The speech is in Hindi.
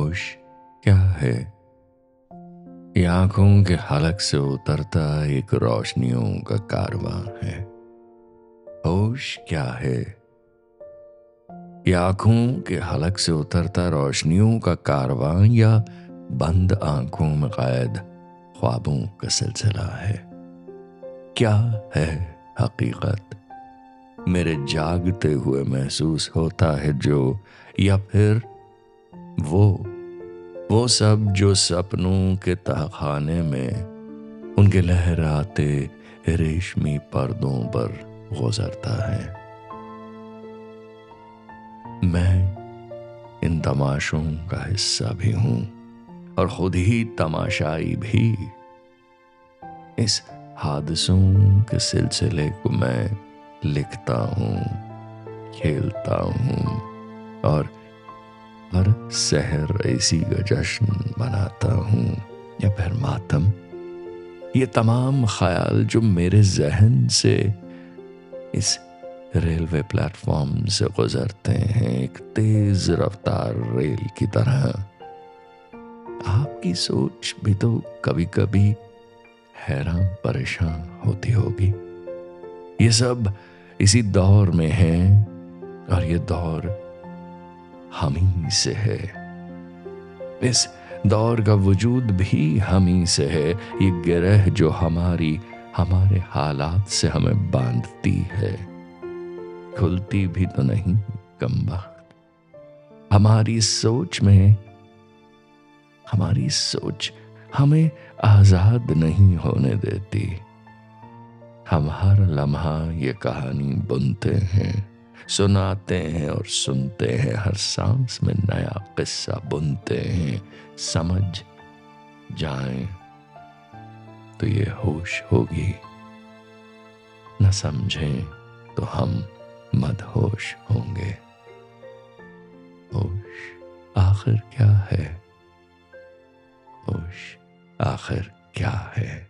होश क्या है? ये आँखों के हलक से उतरता एक रोशनियों का कारवां है। होश क्या है? ये आँखों के हलक से उतरता रोशनियों का कारवां या बंद आँखों में कैद ख्वाबों का सिलसिला है। क्या है हकीकत? मेरे जागते हुए महसूस होता है जो या फिर वो वो सब जो सपनों के तहखाने में उनके लहराते रेशमी पर्दों पर गुजरता है। मैं इन तमाशों का हिस्सा भी हूँ और खुद ही तमाशाई भी। इस हादसों के सिलसिले को मैं लिखता हूँ, खेलता हूँ और सहर ऐसी का जश्न मनाता हूँ या फिर मातम। ये तमाम ख्याल जो मेरे जहन से इस रेलवे प्लेटफॉर्म से गुजरते हैं, एक तेज रफ्तार रेल की तरह। आपकी सोच भी तो कभी कभी हैरान परेशान होती होगी। ये सब इसी दौर में है और ये दौर हम ही से है। इस दौर का वजूद भी हम ही से है। ये गिरह जो हमारी, हमारे हालात से हमें बांधती है। खुलती भी तो नहीं, कम वक्त हमारी सोच में, हमारी सोच हमें आज़ाद नहीं होने देती। हम हर लम्हा ये कहानी बुनते हैं। सुनाते हैं और सुनते हैं, हर सांस में नया किस्सा बुनते हैं। समझ जाए तो ये होश होगी। न समझें तो हम मदहोश होंगे। होश आखिर क्या है? होश आखिर क्या है?